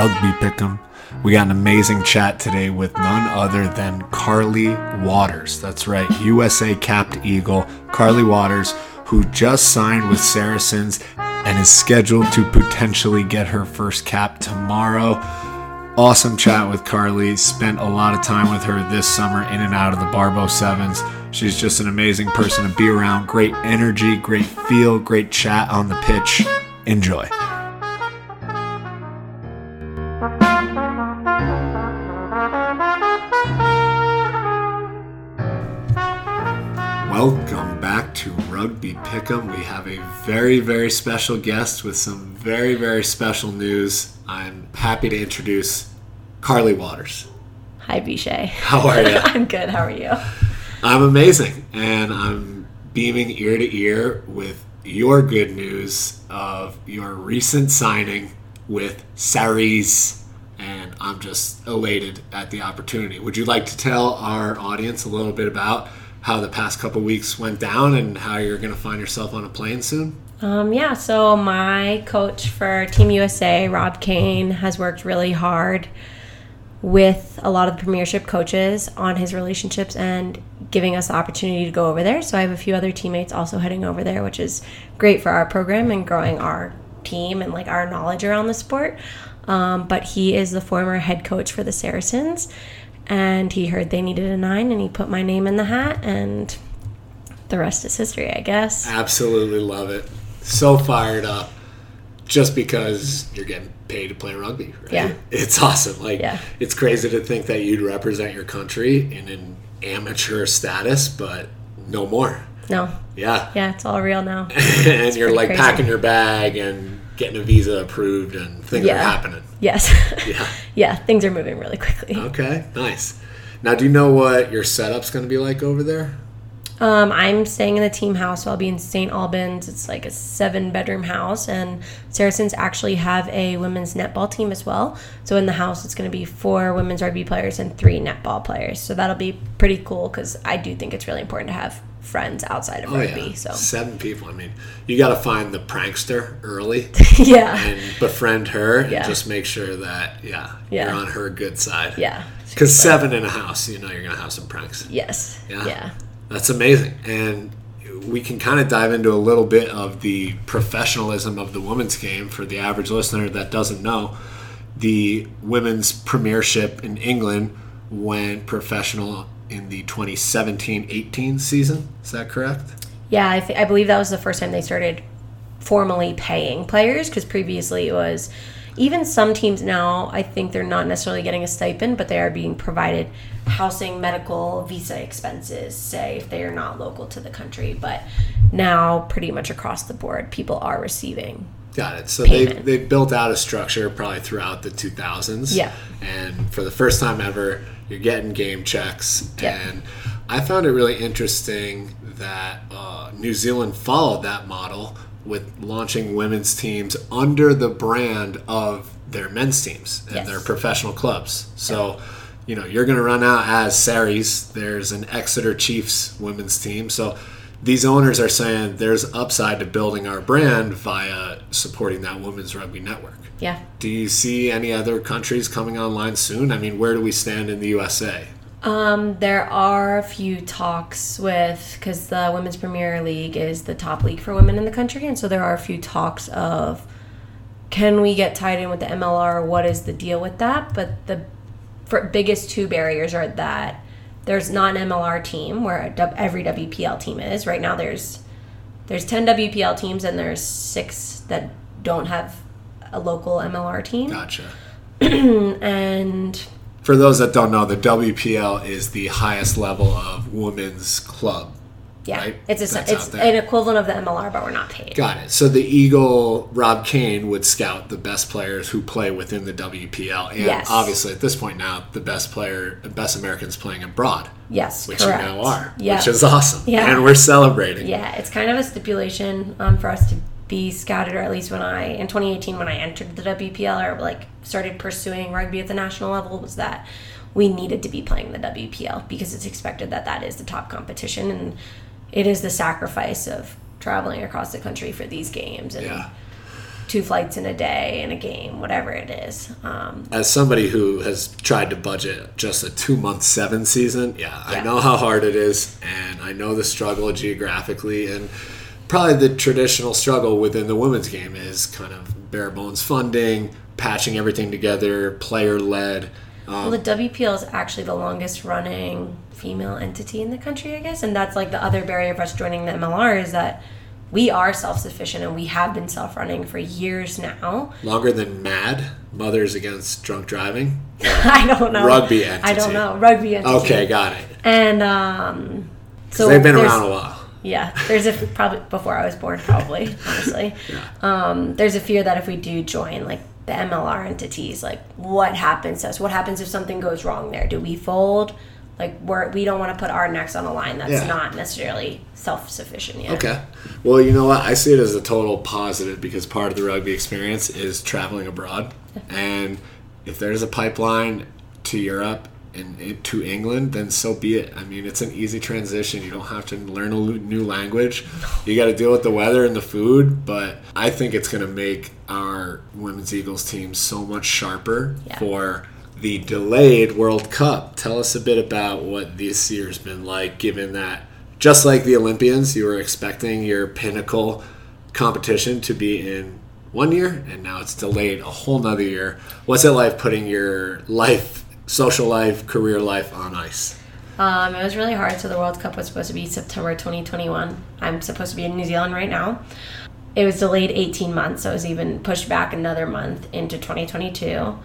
Rugby Pick'em. We got an amazing chat today with none other than Carly Waters. That's right, USA capped Eagle, Carly Waters, who just signed with Saracens and is scheduled to potentially get her first cap tomorrow. Awesome chat with Carly. Spent a lot of time with her this summer in and out of the Barbo Sevens. She's just an amazing person to be around. Great energy, great feel, great chat on the pitch. Enjoy. Rugby Pick'em. We have a very, very special guest with some very, very special news. I'm happy to introduce Carly Waters. Hi, Bishay. How are you? I'm good. How are you? I'm amazing, and I'm beaming ear to ear with your good news of your recent signing with Sarries, and I'm just elated at the opportunity. Would you like to tell our audience a little bit about how the past couple weeks went down and how you're going to find yourself on a plane soon? Um, yeah, so my coach for Team USA, Rob Cain, has worked really hard with a lot of the premiership coaches on his relationships and giving us the opportunity to go over there. So I have a few other teammates also heading over there, which is great for our program and growing our team and like our knowledge around the sport. Um, but he is the former head coach for the Saracens, and he heard they needed a nine, and he put my name in the hat, and the rest is history, I guess. Absolutely love it. So fired up just because you're getting paid to play rugby, right? Yeah. It's awesome. Like Yeah. it's crazy to think that you'd represent your country in an amateur status, but no more. No, Yeah. yeah, it's all real now. and you're like crazy. packing your bag and getting a visa approved and things are happening. Yes. Yeah. yeah, things are moving really quickly. Okay. Nice. Now, do you know what your setup's going to be like over there? Um, I'm staying in the team house, so I'll be in St. Albans. It's like a seven bedroom house, and Saracens actually have a women's netball team as well. So in the house, it's going to be four women's rugby players and three netball players. So that'll be pretty cool because I do think it's really important to have friends outside of Oh, rugby. yeah. So Seven people. I mean, you got to find the prankster early. yeah, and befriend her and Yeah. just make sure that yeah, Yeah. you're on her good side. yeah, Because seven in a house, you know you're gonna have some pranks. yes, Yeah. yeah. That's amazing. And we can kind of dive into a little bit of the professionalism of the women's game for the average listener that doesn't know. The women's premiership in England went professional in the 2017-18 season. Is that correct? Yeah, I, th- I believe that was the first time they started formally paying players because previously it was even some teams now I think they're not necessarily getting a stipend but they are being provided housing medical visa expenses say if they are not local to the country but now pretty much across the board people are receiving Got it. So they Payment. they built out a structure probably throughout the 2000s. Yeah. And for the first time ever, you're getting game checks. Yeah. And I found it really interesting that uh, New Zealand followed that model with launching women's teams under the brand of their men's teams and Yes. their professional clubs. So. You know, you're going to run out as Sarries. There's an Exeter Chiefs women's team. So these owners are saying there's upside to building our brand via supporting that women's rugby network. yeah Do you see any other countries coming online soon? I mean, where do we stand in the USA? Um, there are a few talks with because the Women's Premier League is the top league for women in the country, and so there are a few talks of can we get tied in with the MLR? What is the deal with that? But the for biggest two barriers are that there's not an MLR team where every WPL team is right now. There's there's ten WPL teams and there's six that don't have a local MLR team, Gotcha. and For those that don't know, the WPL is the highest level of women's club. Yeah, right? it's a, it's an equivalent of the MLR, but we're not paid. Got it. So the Eagle, Rob Cain, would scout the best players who play within the WPL, and Yes. obviously at this point now, the best player, best Americans playing abroad, Yes, which correct. you now are, Yeah, which is awesome. Yeah. and we're celebrating. yeah, it's kind of a stipulation um, for us to be scouted, or at least when I in 2018 when I entered the WPL or like started pursuing rugby at the national level was that we needed to be playing the WPL because it's expected that that is the top competition and it is the sacrifice of traveling across the country for these games and Yeah. two flights in a day in a game, whatever it is. Um, As somebody who has tried to budget just a two month seven season, yeah, I know how hard it is, and I know the struggle geographically, and probably the traditional struggle within the women's game is kind of bare bones funding, patching everything together, player led. Well, the WPL is actually the longest running female entity in the country, I guess, and that's like the other barrier for us joining the MLR is that we are self sufficient and we have been self running for years now. Longer than MAD, Mothers Against Drunk Driving. I don't know. Rugby entity. I don't know. Rugby entity. Okay, got it. And um, so They've been around a while. Yeah, there's a probably before I was born, probably honestly. Um, there's a fear that if we do join like the MLR entities, like what happens to us? What happens if something goes wrong there? Do we fold? Like we're we don't want to put our necks on a line that's Yeah. not necessarily self sufficient yet. Okay. Well, you know what? I see it as a total positive because part of the rugby experience is traveling abroad. And if there's a pipeline to Europe and to England, then so be it. I mean, it's an easy transition. You don't have to learn a new language. You got to deal with the weather and the food, but I think it's going to make our women's Eagles team so much sharper Yeah. for the delayed World Cup. Tell us a bit about what this year's been like, given that just like the Olympians, you were expecting your pinnacle competition to be in one year, and now it's delayed a whole nother year. What's it like putting your life, social life, career life on ice? Um, it was really hard. So the World Cup was supposed to be September 2021. I'm supposed to be in New Zealand right now. It was delayed 18 months, so it was even pushed back another month into 2022.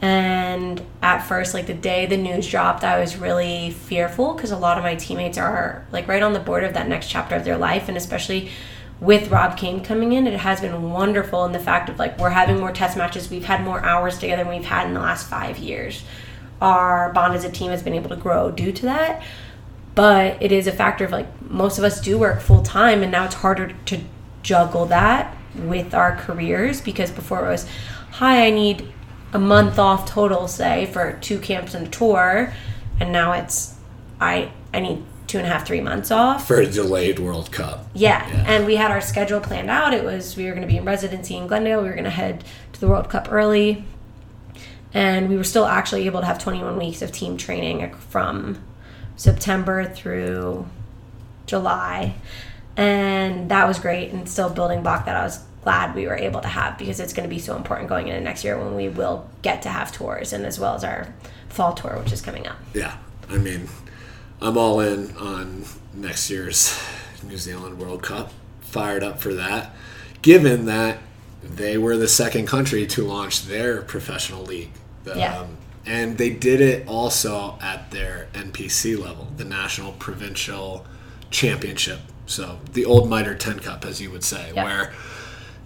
And at first, like the day the news dropped, I was really fearful because a lot of my teammates are like right on the border of that next chapter of their life, and especially with Rob Cain coming in, it has been wonderful in the fact of like we're having more test matches, we've had more hours together than we've had in the last five years. Our bond as a team has been able to grow due to that, but it is a factor of like most of us do work full time, and now it's harder to juggle that with our careers because before it was, hi, I need a month off total, say, for two camps and a tour, and now it's, I I need two and a half, three months off. For a delayed World Cup. Yeah. Yeah. and we had our schedule planned out. It was we were going to be in residency in Glendale. We were going to head to the World Cup early, and we were still actually able to have 21 weeks of team training from September through July, and that was great. And still building block that I was glad we were able to have because it's going to be so important going into next year when we will get to have tours and as well as our fall tour, which is coming up. Yeah, I mean, I'm all in on next year's New Zealand World Cup. Fired up for that, given that they were the second country to launch their professional league. The, Yeah. um, and they did it also at their NPC level, the National Provincial Championship. So the old Mitre 10 Cup, as you would say, Yeah. where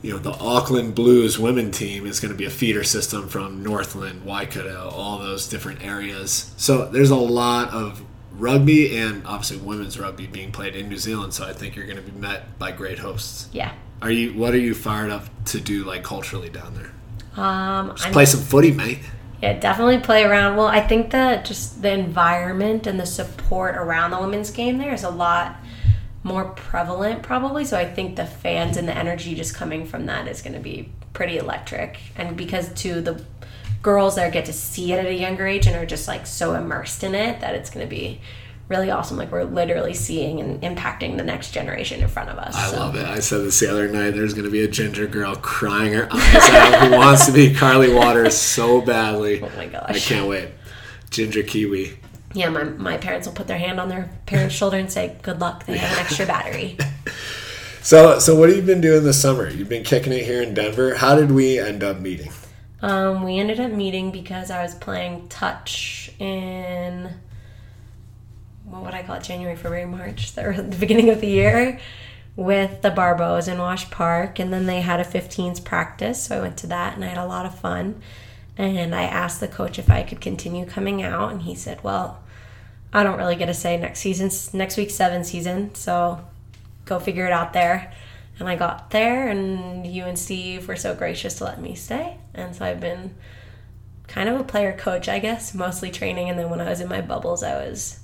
you know the Auckland Blues women team is going to be a feeder system from Northland, Waikato, all those different areas. So there's a lot of rugby and obviously women's rugby being played in New Zealand. So I think you're going to be met by great hosts. Yeah. Are you? What are you fired up to do like culturally down there? Um, I'm Play some footy, mate. Yeah, definitely play around. Well, I think that just the environment and the support around the women's game there is a lot more prevalent, probably. So I think the fans and the energy just coming from that is going to be pretty electric. And because, too, the girls there get to see it at a younger age and are just like so immersed in it that it's going to be really awesome. Like we're literally seeing and impacting the next generation in front of us. I so. love it. I said this the other night. There's going to be a ginger girl crying her eyes out who wants to be Carly Waters so badly. Oh my gosh. I can't wait. Ginger Kiwi. Yeah, my, my parents will put their hand on their parents' shoulder and say, Good luck, they have an extra battery. So, so what have you been doing this summer? You've been kicking it here in Denver. How did we end up meeting? Um, we ended up meeting because I was playing touch in what would I call it? January, February, March, the, the beginning of the year with the Barbos in Wash Park, and then they had a 15s practice, so I went to that and I had a lot of fun. And I asked the coach if I could continue coming out, and he said, "Well, I don't really get a say next season, next week's seven season, so go figure it out there." And I got there, and you and Steve were so gracious to let me stay. And so I've been kind of a player coach, I guess, mostly training. And then when I was in my bubbles, I was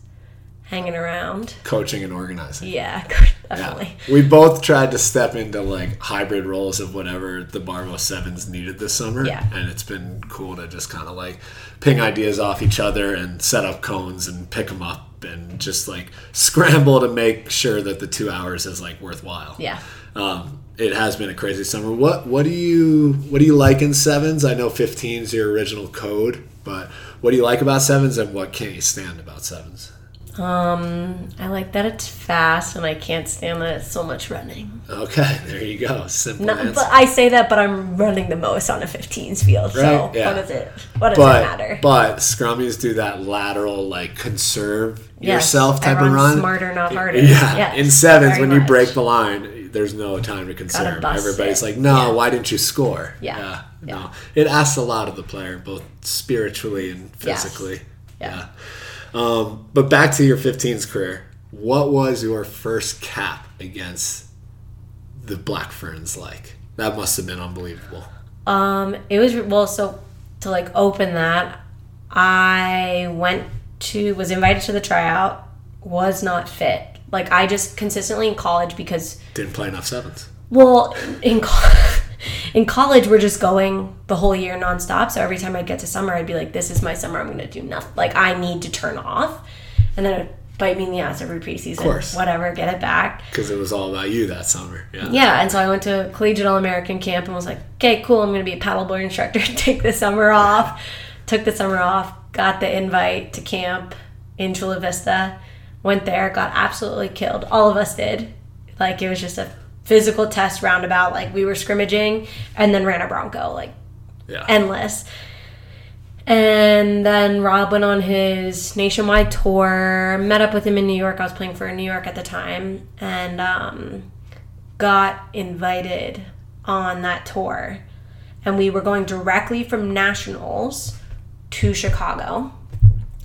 hanging around. Coaching and organizing. Yeah, definitely. Yeah. We both tried to step into like hybrid roles of whatever the Barbo Sevens needed this summer. Yeah. And it's been cool to just kind of like ping ideas off each other and set up cones and pick them up and just like scramble to make sure that the two hours is like worthwhile. Yeah. Um, it has been a crazy summer. What what do you what do you like in sevens? I know 15 is your original code, but what do you like about sevens and what can't you stand about sevens? Um, I like that it's fast, and I can't stand that it's so much running. Okay, there you go. Simple No, answer. but I say that, but I'm running the most on a 15s field. So Right, yeah. what does it? What does but it matter? but scrummies do that lateral like conserve Yes, yourself type of run. Smarter, not harder. Yeah. Yes, in sevens, when you much. break the line, there's no time to conserve. Everybody's it. like, "No, Yeah. why didn't you score?" Yeah. Yeah. No, it asks a lot of the player, both spiritually and Yes. physically. Yeah. Um, but back to your 15s career. What was your first cap against the Black Ferns like? That must have been unbelievable. Um, it was well. So to like open that, I went to was invited to the tryout. Was not fit. Like I just consistently in college because Didn't play enough sevens. well in co- in college we're just going the whole year nonstop. So every time I'd get to summer, I'd be like, "This is my summer. I'm going to do nothing. Like I need to turn off." And then it'd bite me in the ass every preseason. Of course. Whatever, get it back. Because it was all about you that summer. Yeah. Yeah, and so I went to collegiate all American camp and was like, okay, cool, I'm gonna be a paddleboard instructor. Take the summer off. Took the summer off. Got the invite to camp in Chula Vista. Went there. Got absolutely killed. All of us did. Like it was just a physical test roundabout. Like we were scrimmaging and then ran a bronco. Like Yeah. endless. And then Rob went on his nationwide tour, met up with him in New York. I was playing for New York at the time, and um, got invited on that tour. And we were going directly from Nationals to Chicago.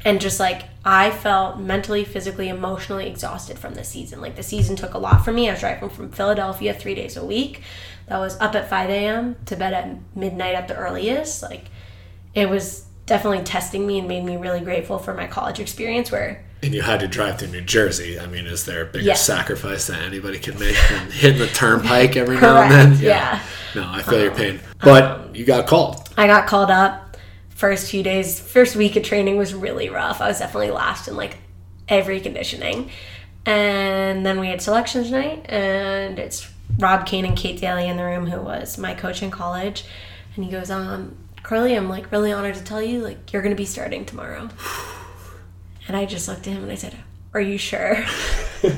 And just like, I felt mentally, physically, emotionally exhausted from the season. Like, the season took a lot from me. I was driving from Philadelphia three days a week. That was up at 5 a.m. to bed at midnight at the earliest. Like, it was definitely testing me and made me really grateful for my college experience where and you had to drive through New Jersey. I mean, is there a bigger Yeah. sacrifice that anybody can make than hitting the turnpike every now and then? Correct, yeah. Um, No, I feel your pain. But you got called. I got called up. First few days, first week of training was really rough. I was definitely last in like every conditioning. And then we had selections night, and it's Rob Cain and Kate Daly in the room, who was my coach in college. And he goes, um, Carly, I'm like really honored to tell you, like, you're going to be starting tomorrow. And I just looked at him and I said, Are you sure?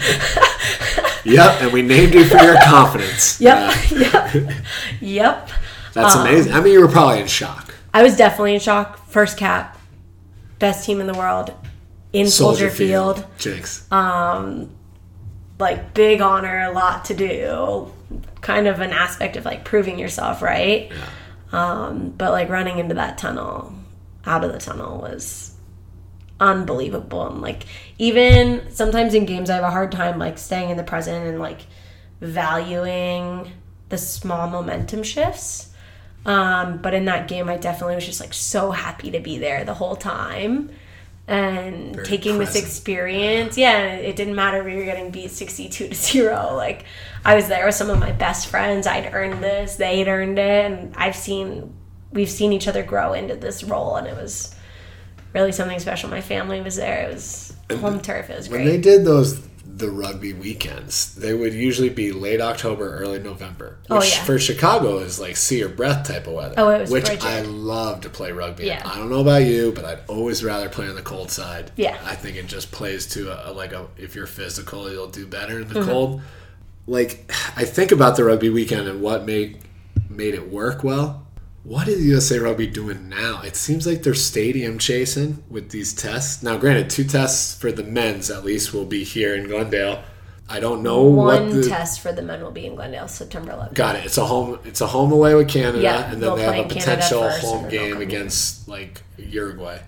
Yep, and we named you for your confidence. Yep. Yep. Yep. that's Um, amazing. I mean, you were probably in shock. I was definitely in shock. First cap, best team in the world in Soldier, Field. Jinx. Like big honor, a lot to do. Kind of an aspect of like proving yourself, right? Um, but like running into that tunnel, out of the tunnel was unbelievable. And like even sometimes in games, I have a hard time like staying in the present and like valuing the small momentum shifts. Um, but in that game, I definitely was just like so happy to be there the whole time and Very taking this experience. Yeah, it didn't matter if we were getting beat 62 to 0. Like, I was there with some of my best friends. I'd earned this, they'd earned it, and I've seen, we've seen each other grow into this role, and it was really something special. My family was there. It was home turf. It was great. When they did those the rugby weekends, they would usually be late October, early November. Which Oh, yeah. for Chicago is like see your breath type of weather. Oh, it was which frigid. I love to play rugby. Yeah. I don't know about you, but I'd always rather play on the cold side. Yeah. I think it just plays to a, a- like a if you're physical, you'll do better in the Mm-hmm. cold. Like I think about the rugby weekend and what made made it work well. What is USA Rugby doing now? It seems like they're stadium chasing with these tests. Now, granted, two tests for the men's at least will be here in Glendale. I don't know what One the test for the men will be in Glendale, September 11th. got it. It's a home. It's a home away with Canada, Yeah, and then they'll have a potential home game against like Uruguay.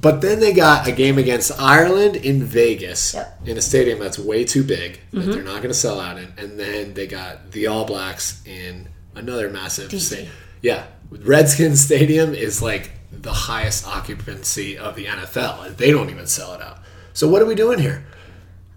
But then they got a game against Ireland in Vegas Yep. Mm-hmm. in a stadium that's way too big that they're not going to sell out in, and then they got the All Blacks in another massive stadium. Yeah, Redskins Stadium is like the highest occupancy of the NFL, and they don't even sell it out. So what are we doing here?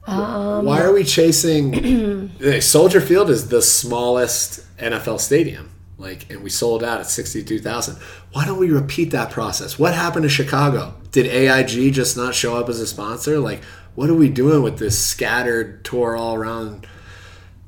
Um, Why are we chasing? Soldier Field is the smallest NFL stadium, like, and we sold out at sixty-two thousand. Why don't we repeat that process? What happened to Chicago? Did AIG just not show up as a sponsor? Like, what are we doing with this scattered tour all around?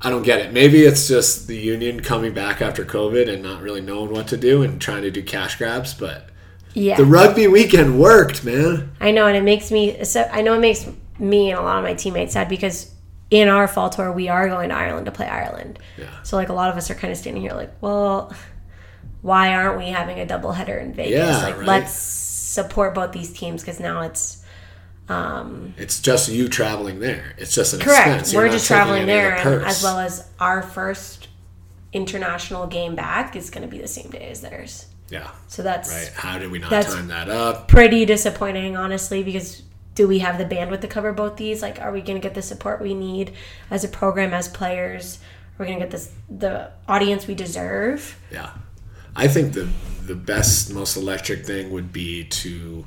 I don't get it. Maybe it's just the union coming back after COVID and not really knowing what to do and trying to do cash grabs, but Yeah. the rugby weekend worked, man. I know, and it makes me. So I know it makes me and a lot of my teammates sad because in our fall tour we are going to Ireland to play Ireland. Yeah. So like a lot of us are kind of standing here like, well, why aren't we having a double header in Vegas? Yeah, like right. let's support both these teams because now it's Um, it's just you traveling there. It's just an correct. expense. You're We're just traveling there, and as well as our first international game back is going to be the same day as theirs. Yeah. So that's Right. How did we not time that up? pretty disappointing, honestly, because do we have the bandwidth to cover both these? Like, are we going to get the support we need as a program, as players? Are we going to get this the audience we deserve? Yeah. I think the the best, most electric thing would be to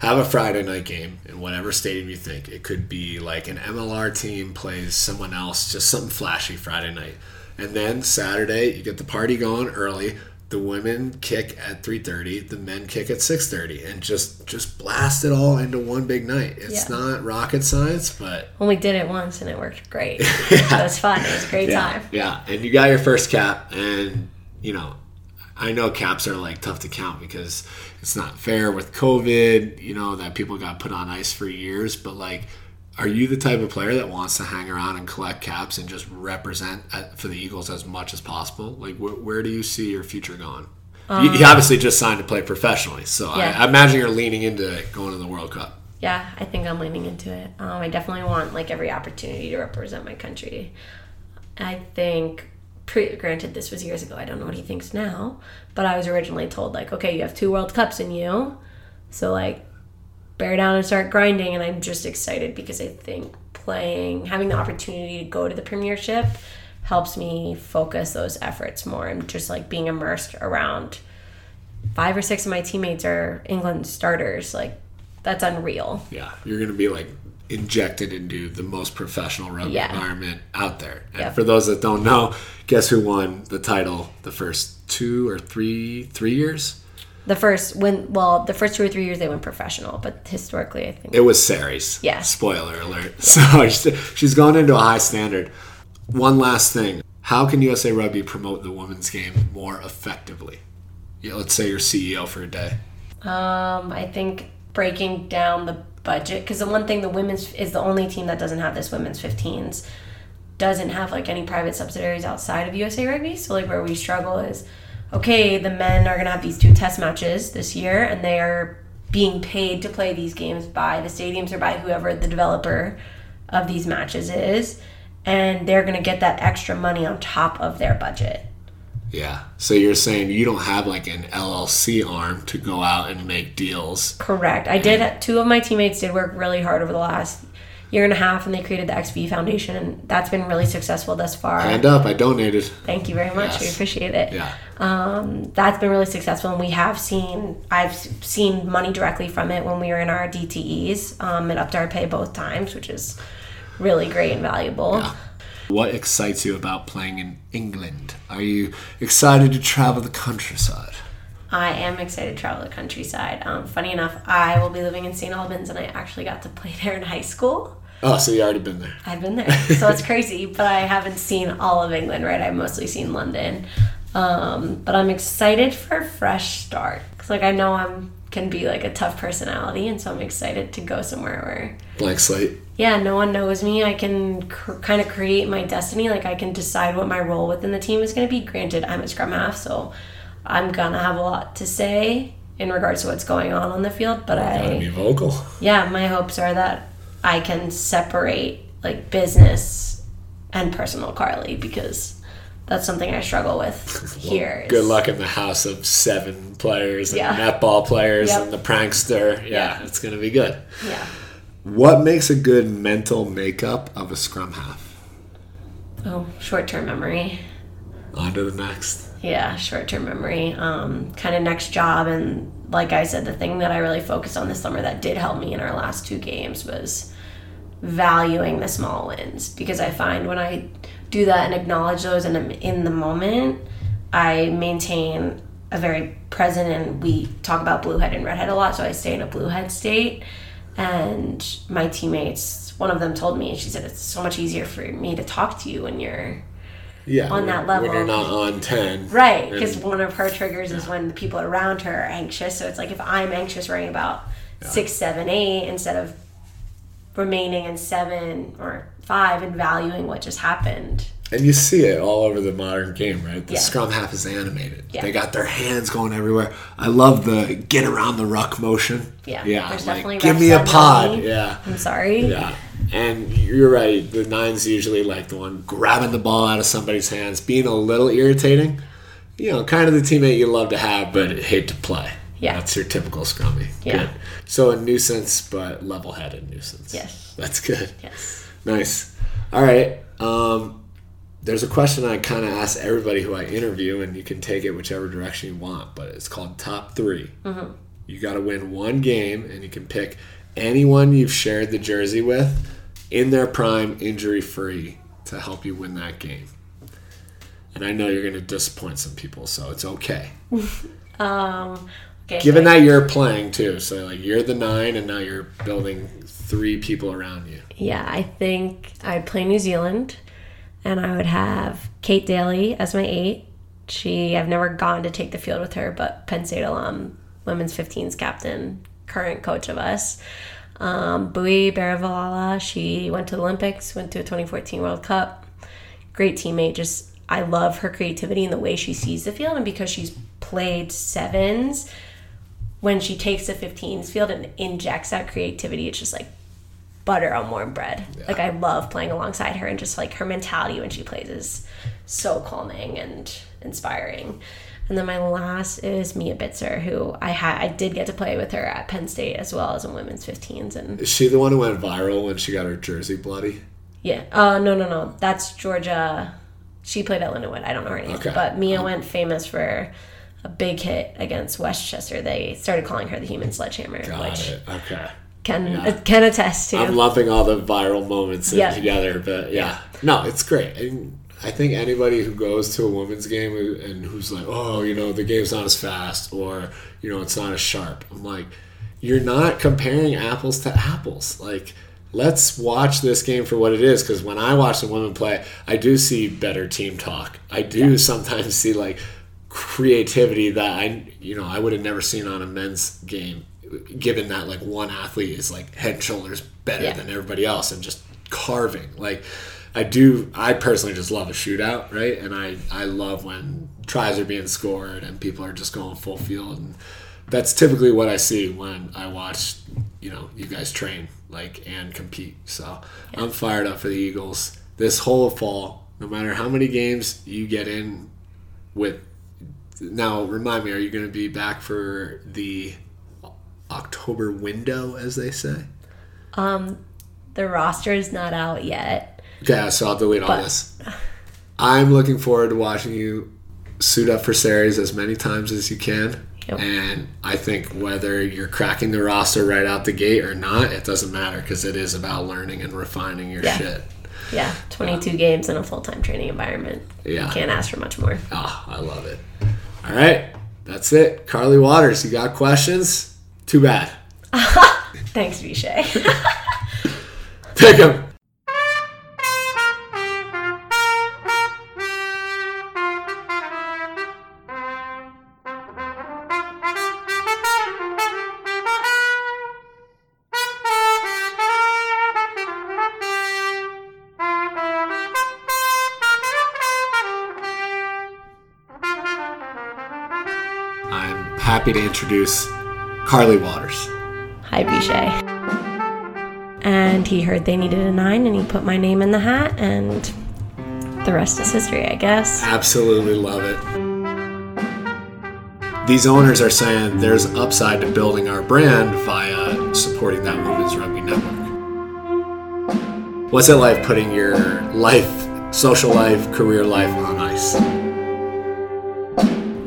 have a Friday night game in whatever stadium you think. It could be like an MLR team plays someone else, just something flashy Friday night. And then Saturday, you get the party going early. The women kick at 3:30, the men kick at 6:30 and just just blast it all into one big night. It's Yeah. not rocket science, but Well, we did it once and it worked great. It was fun. It was a great yeah, time. Yeah, and you got your first cap, and you know, I know caps are like tough to count because it's not fair with COVID. You know that people got put on ice for years, but like, are you the type of player that wants to hang around and collect caps and just represent at, for the Eagles as much as possible? Like, wh- where do you see your future going? you, you obviously just signed to play professionally, so Um, Yeah. I, I imagine you're leaning into going to the World Cup. Yeah, I think I'm leaning into it. Um, I definitely want like every opportunity to represent my country. I think, pre- granted, this was years ago. I don't know what he thinks now, but I was originally told like, okay, you have two World Cups in you, so like, bear down and start grinding. And I'm just excited because I think playing, having the opportunity to go to the Premiership, helps me focus those efforts more and just like being immersed around. Five or six of my teammates are England starters. Like, that's unreal. Yeah, you're to be like injected into the most professional rugby Yeah. environment out there. And Yep. for those that don't know, guess who won the title the first two or three three years? The first when well, the first two or three years they went professional, but historically I think It was Sarries. Yeah. Spoiler alert. So she's- going into a high standard. One last thing: How can USA Rugby promote the women's game more effectively? Yeah, let's say you're CEO for a day. um I think breaking down the budget because the one thing the women's is the only team that doesn't have this women's 15s doesn't have like any private subsidiaries outside of USA Rugby. So like where we struggle is okay, the men are gonna have these two test matches this year and they are being paid to play these games by the stadiums or by whoever the developer of these matches is. And they're gonna get that extra money on top of their budget. Yeah. So you're saying you don't have like an LLC arm to go out and make deals. Correct. I did. Two of my teammates did work really hard over the last year and a half, and they created the XB Foundation, and that's been really successful thus far. Hand up, I donated. Thank you very much. We appreciate it. Yeah. Um, that's been really successful, and we have seen. I've seen money directly from it when we were in our DTEs. Um, it upped our pay both times, which is really great and valuable. Yeah. What excites you about playing in England? Are you excited to travel the countryside? I am excited to travel the countryside. Um, funny enough, I will be living in St. Albans, and I actually got to play there in high school. Oh, so you already been there. I've been there, so it's crazy. But I haven't seen all of England, right? I've mostly seen London. Um, but I'm excited for a fresh start. Cause like I know I'm can be like a tough personality, and so I'm excited to go somewhere where Blank slate. Yeah, no one knows me. I can cr- kind of create my destiny. Like I can decide what my role within the team is going to be. Granted, I'm a scrum half, so I'm gonna have a lot to say in regards to what's going on on the field. But I Gotta be vocal. yeah, my hopes are that I can separate like business and personal Carly because that's something I struggle with here. Good luck in the house of seven players and Yeah. netball players Yep. and the prankster. Yeah, Yeah. it's gonna be good. Yeah. What makes a good mental makeup of a scrum half? Oh, short term memory. On to the next. Yeah, short term memory. Um, kind of next job. And like I said, the thing that I really focused on this summer that did help me in our last two games was valuing the small wins because I find when I do that and acknowledge those and I'm in the moment, I maintain a very present and we talk about blue head and red head a lot, so I stay in a blue head state. And my teammates, one of them told me, she said, it's so much easier for me to talk to you when you're yeah, on that level. When you're not on 10. Right, because one of her triggers is when the people around her are anxious. So it's like if I'm anxious worrying about six, seven, eight instead of remaining in seven or five and valuing what just happened. And you see it all over the modern game, right? The scrum half is animated. Yeah. They got their hands going everywhere. I love the get around the ruck motion. Yeah, Yeah. there's like, definitely give me a pod. me. Yeah. I'm sorry. Yeah. And you're right. The nine's usually like the one grabbing the ball out of somebody's hands, being a little irritating. You know, kind of the teammate you love to have, but hate to play. Yeah. That's your typical scrummy. Yeah. Good. So a nuisance, but level headed nuisance. Yes. That's good. Yes. Nice. All right. Um, there's a question I kind of ask everybody who I interview, and you can take it whichever direction you want, but it's called top 3 You got to win one game, and you can pick anyone you've shared the jersey with in their prime, injury free, to help you win that game. And I know you're going to disappoint some people, so it's okay. Um, okay. Given that you're playing too, so like you're the nine, and now you're building three people around you. Yeah, I think I'd play New Zealand, and I would have Kate Daly as my eight. She, I've never gone to take the field with her, but Penn State alum, women's 15s captain, current coach of us. Um, Bui Baravilala, she went to the Olympics, went to a 2014 World Cup. Great teammate. Just, I love her creativity and the way she sees the field, and because she's played sevens, when she takes the 15s field and injects that creativity, it's just like butter on warm bread. Like I love playing alongside her and just like her mentality when she plays is so calming and inspiring. And then my last is Mia Bitzer, who I had I did get to play with her at Penn State as well as in women's 15s and Is she the one who went viral when she got her jersey bloody? yeah. Uh no no no. That's Georgia. She played at Lindenwood. I don't know her name. Okay. But Mia went famous for a big hit against West Chester. They started calling her the human sledgehammer, Got which it. Okay. Can Yeah. Uh, can attest to. I'm lumping all the viral moments Yeah. together, but yeah. No, it's great. And I think anybody who goes to a women's game and who's like, oh, you know, the game's not as fast or, you know, it's not as sharp. I'm like, you're not comparing apples to apples. Like, let's watch this game for what it is. Because when I watch the women play, I do see better team talk. I do sometimes see like creativity that I, you know, I would have never seen on a men's game. Given that like one athlete is like head and shoulders better Yeah. than everybody else and just carving. Like I do I personally just love a shootout, right? And I I love when tries are being scored and people are just going full field and that's typically what I see when I watch, you know, you guys train like and compete. So I'm fired up for the Eagles this whole fall. No matter how many games you get in with now remind me, are you going to be back for the October window, as they say? Um, the roster is not out yet. Okay, so I'll delete all But- this. I'm looking forward to watching you suit up for Sarries as many times as you can. Yep. And I think whether you're cracking the roster right out the gate or not, it doesn't matter because it is about learning and refining your Yeah. shit. Yeah, 22 games in a full time training environment. Yeah. You can't ask for much more. Ah, I love it. All right, that's it. Carly Waters, you got questions? Too bad. Thanks, Vishay. Pick 'em. I'm happy to introduce Carly Waters. Hi, Vishay. And he heard they needed a nine, and he put my name in the hat, and the rest is history, I guess. Absolutely love it. These owners are saying there's upside to building our brand via supporting that women's rugby network. What's it like putting your life, social life, career life on ice?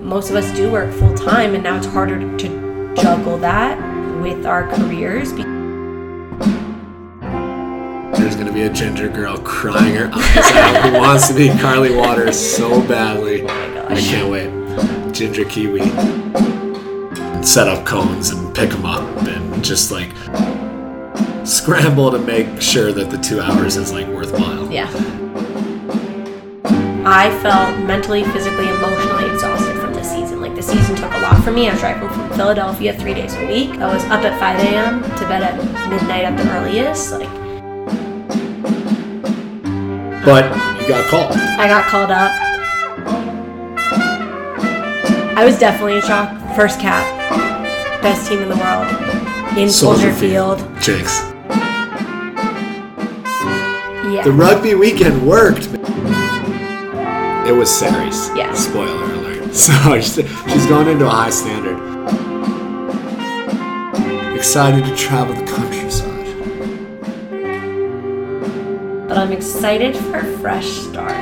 Most of us do work full time, and now it's harder to juggle that with our careers. there's gonna be a ginger girl crying her eyes out who wants to be Carly Waters so badly. Oh I can't wait. Ginger kiwi. Set up cones and pick them up and just like scramble to make sure that the two hours is like worthwhile. Yeah. I felt mentally, physically, emotionally the season took a lot from me. I was driving from Philadelphia three days a week. I was up at 5 a.m. to bed at midnight at the earliest. Like But you got called. I got called up. I was definitely in shock. First cap, best team in the world in Soldier Field. Jinx. Yeah. The rugby weekend worked. It was Sarries. Yeah. Spoiler alert. So she's going into a high standard. Excited to travel the countryside. but I'm excited for a fresh start.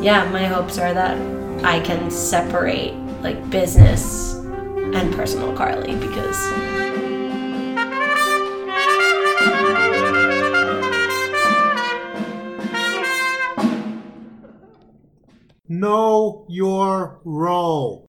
Yeah, my hopes are that I can separate like business and personal Carly because Know your role.